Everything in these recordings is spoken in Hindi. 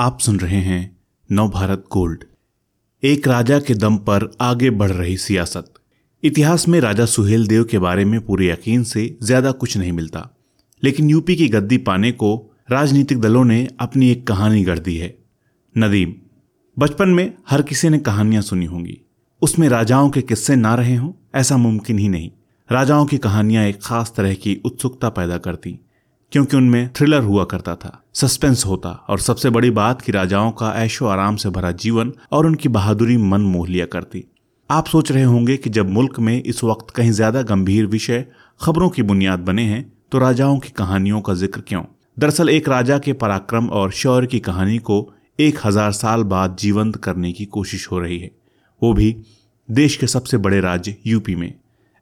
आप सुन रहे हैं नवभारत गोल्ड। एक राजा के दम पर आगे बढ़ रही सियासत। इतिहास में राजा सुहेल देव के बारे में पूरे यकीन से ज़्यादा कुछ नहीं मिलता। लेकिन यूपी की गद्दी पाने को राजनीतिक दलों ने अपनी एक कहानी गढ़ दी है। नदीम, बचपन में हर किसी ने कहानियाँ सुनी होंगी। उसमें राजाओं के किस्से ना रहे हों, ऐसा मुमकिन ही नहीं। राजाओं की कहानियाँ एक खास तरह की उत्सुकता पैदा करती। क्योंकि उनमें थ्रिलर हुआ करता था। सस्पेंस होता और सबसे बड़ी बात कि राजाओं का ऐशो आराम से भरा जीवन और उनकी बहादुरी मन मोह लिया करती। आप सोच रहे होंगे कि जब मुल्क में इस वक्त कहीं ज़्यादा गंभीर विषय खबरों की बुनियाद बने हैं तो राजाओं की कहानियों का ज़िक्र क्यों? दरअसल एक राजा के पराक्रम और शौर्य की कहानी को एक हज़ार साल बाद जीवंत करने की कोशिश हो रही है। वो भी देश के सबसे बड़े राज्य यूपी में।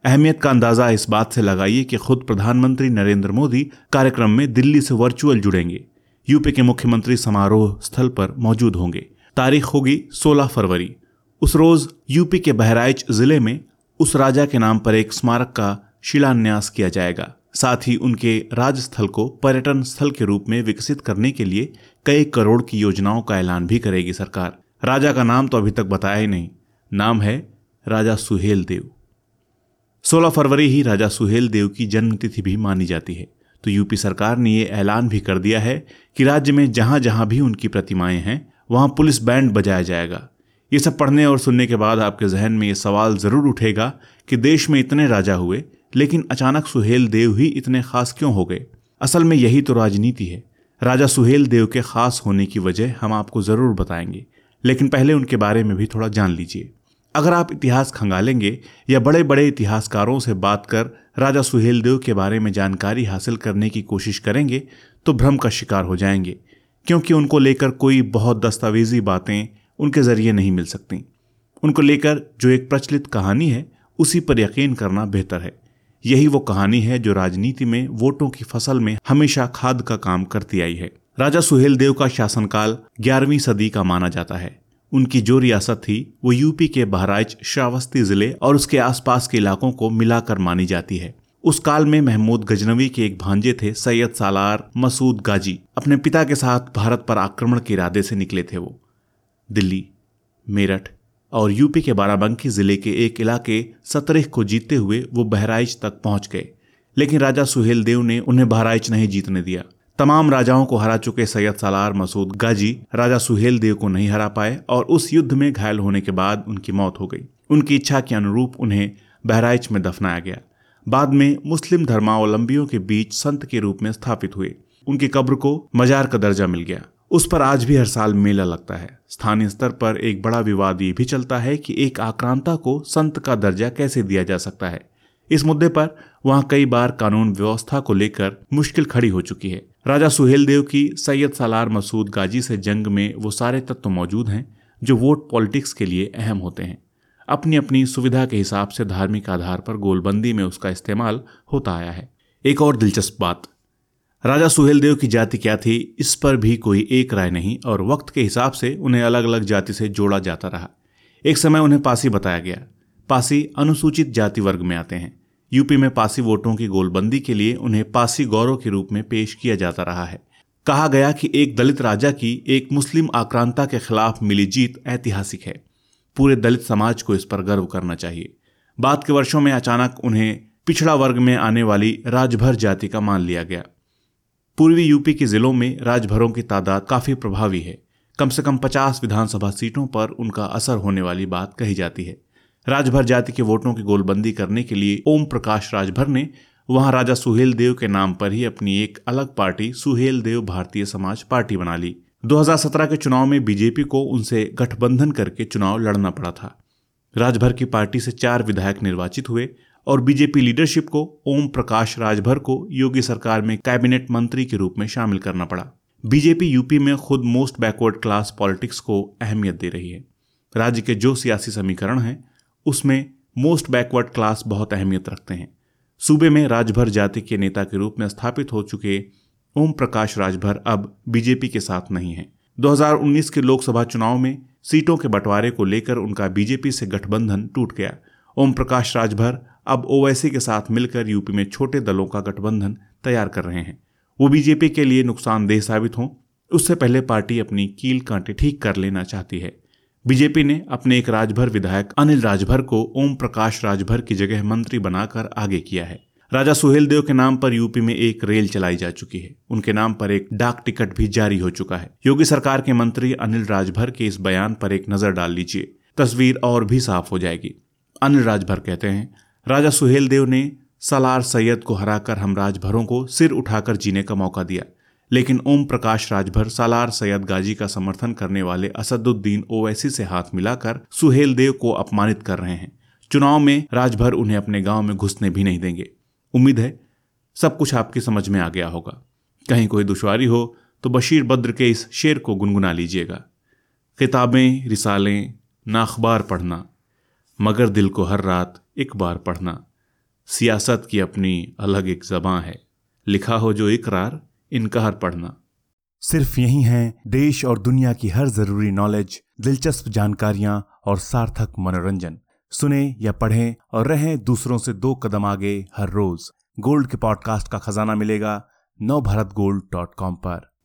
अहमियत का अंदाज़ा इस बात से लगाइए कि खुद प्रधानमंत्री नरेंद्र मोदी कार्यक्रम में दिल्ली से वर्चुअल जुड़ेंगे। यूपी के मुख्यमंत्री समारोह स्थल पर मौजूद होंगे। तारीख होगी 16 फरवरी। उस रोज यूपी के बहराइच ज़िले में उस राजा के नाम पर एक स्मारक का शिलान्यास किया जाएगा। साथ ही उनके राजस्थल को पर्यटन स्थल के रूप में विकसित करने के लिए कई करोड़ की योजनाओं का ऐलान भी करेगी सरकार। राजा का नाम तो अभी तक बताया ही नहीं। नाम है राजा सुहेल देव। 16 फरवरी ही राजा सुहेल देव की जन्मतिथि भी मानी जाती है। तो यूपी सरकार ने ये ऐलान भी कर दिया है कि राज्य में जहाँ जहाँ भी उनकी प्रतिमाएँ हैं, वहाँ पुलिस बैंड बजाया जाएगा। ये सब पढ़ने और सुनने के बाद आपके जहन में ये सवाल ज़रूर उठेगा कि देश में इतने राजा हुए, लेकिन अचानक सुहेल देव ही इतने खास क्यों हो गए? असल में यही तो राजनीति है। राजा सुहेल देव के खास होने की वजह हम आपको ज़रूर बताएँगे, लेकिन पहले उनके बारे में भी थोड़ा जान लीजिए। अगर आप इतिहास खंगालेंगे या बड़े बड़े इतिहासकारों से बात कर राजा सुहेल देव के बारे में जानकारी हासिल करने की कोशिश करेंगे तो भ्रम का शिकार हो जाएँगे, क्योंकि उनको लेकर कोई बहुत दस्तावेजी बातें उनके ज़रिए नहीं मिल सकती। उनको लेकर जो एक प्रचलित कहानी है, उसी पर यकीन करना बेहतर है। यही वो कहानी है जो राजनीति में वोटों की फ़सल में हमेशा खाद का काम करती आई है। राजा सुहेल देव का शासनकाल ग्यारहवीं सदी का माना जाता है। उनकी जो रियासत थी, वो यूपी के बहराइच, श्रावस्ती ज़िले और उसके आसपास के इलाकों को मिलाकर मानी जाती है। उस काल में महमूद गजनवी के एक भांजे थे, सैयद सालार मसूद गाजी। अपने पिता के साथ भारत पर आक्रमण के इरादे से निकले थे वो। दिल्ली, मेरठ और यूपी के बाराबंकी ज़िले के एक इलाके सतरेह को जीतते हुए वो बहराइच तक पहुँच गए। लेकिन राजा सुहेल देव ने उन्हें बहराइच नहीं जीतने दिया। तमाम राजाओं को हरा चुके सैयद सालार मसूद गाजी, राजा सुहेल देव को नहीं हरा पाए और उस युद्ध में घायल होने के बाद उनकी मौत हो गई। उनकी इच्छा के अनुरूप उन्हें बहराइच में दफनाया गया। बाद में मुस्लिम धर्मावलंबियों के बीच संत के रूप में स्थापित हुए। उनकी कब्र को मजार का दर्जा मिल गया। उस पर आज भी हर साल मेला लगता है। स्थानीय स्तर पर एक बड़ा विवाद ये भी चलता है कि एक आक्रांता को संत का दर्जा कैसे दिया जा सकता है। इस मुद्दे पर वहाँ कई बार कानून व्यवस्था को लेकर मुश्किल खड़ी हो चुकी है। राजा सुहेल देव की सैयद सालार मसूद गाजी से जंग में वो सारे तत्व मौजूद हैं, जो वोट पॉलिटिक्स के लिए अहम होते हैं। अपनी अपनी सुविधा के हिसाब से धार्मिक आधार पर गोलबंदी में उसका इस्तेमाल होता आया है। एक और दिलचस्प बात, राजा सुहेल देव की जाति क्या थी, इस पर भी कोई एक राय नहीं और वक्त के हिसाब से उन्हें अलग अलग जाति से जोड़ा जाता रहा। एक समय उन्हें पासी बताया गया, पासी अनुसूचित जाति वर्ग में आते हैं। यूपी में पासी वोटों की गोलबंदी के लिए उन्हें पासी गौरव के रूप में पेश किया जाता रहा है। कहा गया कि एक दलित राजा की एक मुस्लिम आक्रांता के खिलाफ मिली जीत ऐतिहासिक है। पूरे दलित समाज को इस पर गर्व करना चाहिए। बाद के वर्षों में अचानक उन्हें पिछड़ा वर्ग में आने वाली राजभर जाति का मान लिया गया। पूर्वी यूपी के जिलों में राजभरों की तादाद काफ़ी प्रभावी है। कम से कम पचास विधानसभा सीटों पर उनका असर होने वाली बात कही जाती है। राजभर जाति के वोटों की गोलबंदी करने के लिए ओम प्रकाश राजभर ने वहाँ राजा सुहेल देव के नाम पर ही अपनी एक अलग पार्टी सुहेल देव भारतीय समाज पार्टी बना ली। 2017 के चुनाव में बीजेपी को उनसे गठबंधन करके चुनाव लड़ना पड़ा था। राजभर की पार्टी से चार विधायक निर्वाचित हुए और बीजेपी लीडरशिप को ओम प्रकाश राजभर को योगी सरकार में कैबिनेट मंत्री के रूप में शामिल करना पड़ा। बीजेपी यूपी में खुद मोस्ट बैकवर्ड क्लास पॉलिटिक्स को अहमियत दे रही है। राज्य के जो सियासी समीकरण हैं उसमें मोस्ट बैकवर्ड क्लास बहुत अहमियत रखते हैं। सूबे में राजभर जाति के नेता के रूप में स्थापित हो चुके ओम प्रकाश राजभर अब बीजेपी के साथ नहीं है। 2019 के लोकसभा चुनाव में सीटों के बंटवारे को लेकर उनका बीजेपी से गठबंधन टूट गया। ओम प्रकाश राजभर अब ओवैसी के साथ मिलकर यूपी में छोटे दलों का गठबंधन तैयार कर रहे हैं। वो बीजेपी के लिए नुकसानदेह साबित हों, उससे पहले पार्टी अपनी कील कांटे ठीक कर लेना चाहती है। बीजेपी ने अपने एक राजभर विधायक अनिल राजभर को ओम प्रकाश राजभर की जगह मंत्री बनाकर आगे किया है। राजा सुहेल देव के नाम पर यूपी में एक रेल चलाई जा चुकी है। उनके नाम पर एक डाक टिकट भी जारी हो चुका है। योगी सरकार के मंत्री अनिल राजभर के इस बयान पर एक नज़र डाल लीजिए। तस्वीर और भी साफ़ हो जाएगी। अनिल राजभर कहते हैं, राजा सुहेल देव ने सलार सैयद को हराकर हम राजभरों को सिर उठाकर जीने का मौका दिया। लेकिन ओम प्रकाश राजभर सालार सैयद गाजी का समर्थन करने वाले असदुद्दीन ओवैसी से हाथ मिलाकर सुहेल देव को अपमानित कर रहे हैं। चुनाव में राजभर उन्हें अपने गाँव में घुसने भी नहीं देंगे। उम्मीद है सब कुछ आपकी समझ में आ गया होगा। कहीं कोई दुश्वारी हो तो बशीर बद्र के इस शेर को गुनगुना लीजिएगा। किताबें, रिसालें, ना अखबार पढ़ना, मगर दिल को हर रात एक बार पढ़ना। सियासत की अपनी अलग एक जबां है। लिखा हो जो इकरार इनकार पढ़ना। सिर्फ़ यही है देश और दुनिया की हर ज़रूरी नॉलेज दिलचस्प जानकारियाँ और सार्थक मनोरंजन। सुने या पढ़ें और रहें दूसरों से दो कदम आगे हर रोज। गोल्ड के पॉडकास्ट का खजाना मिलेगा नव भारत गोल्ड डॉट कॉम पर।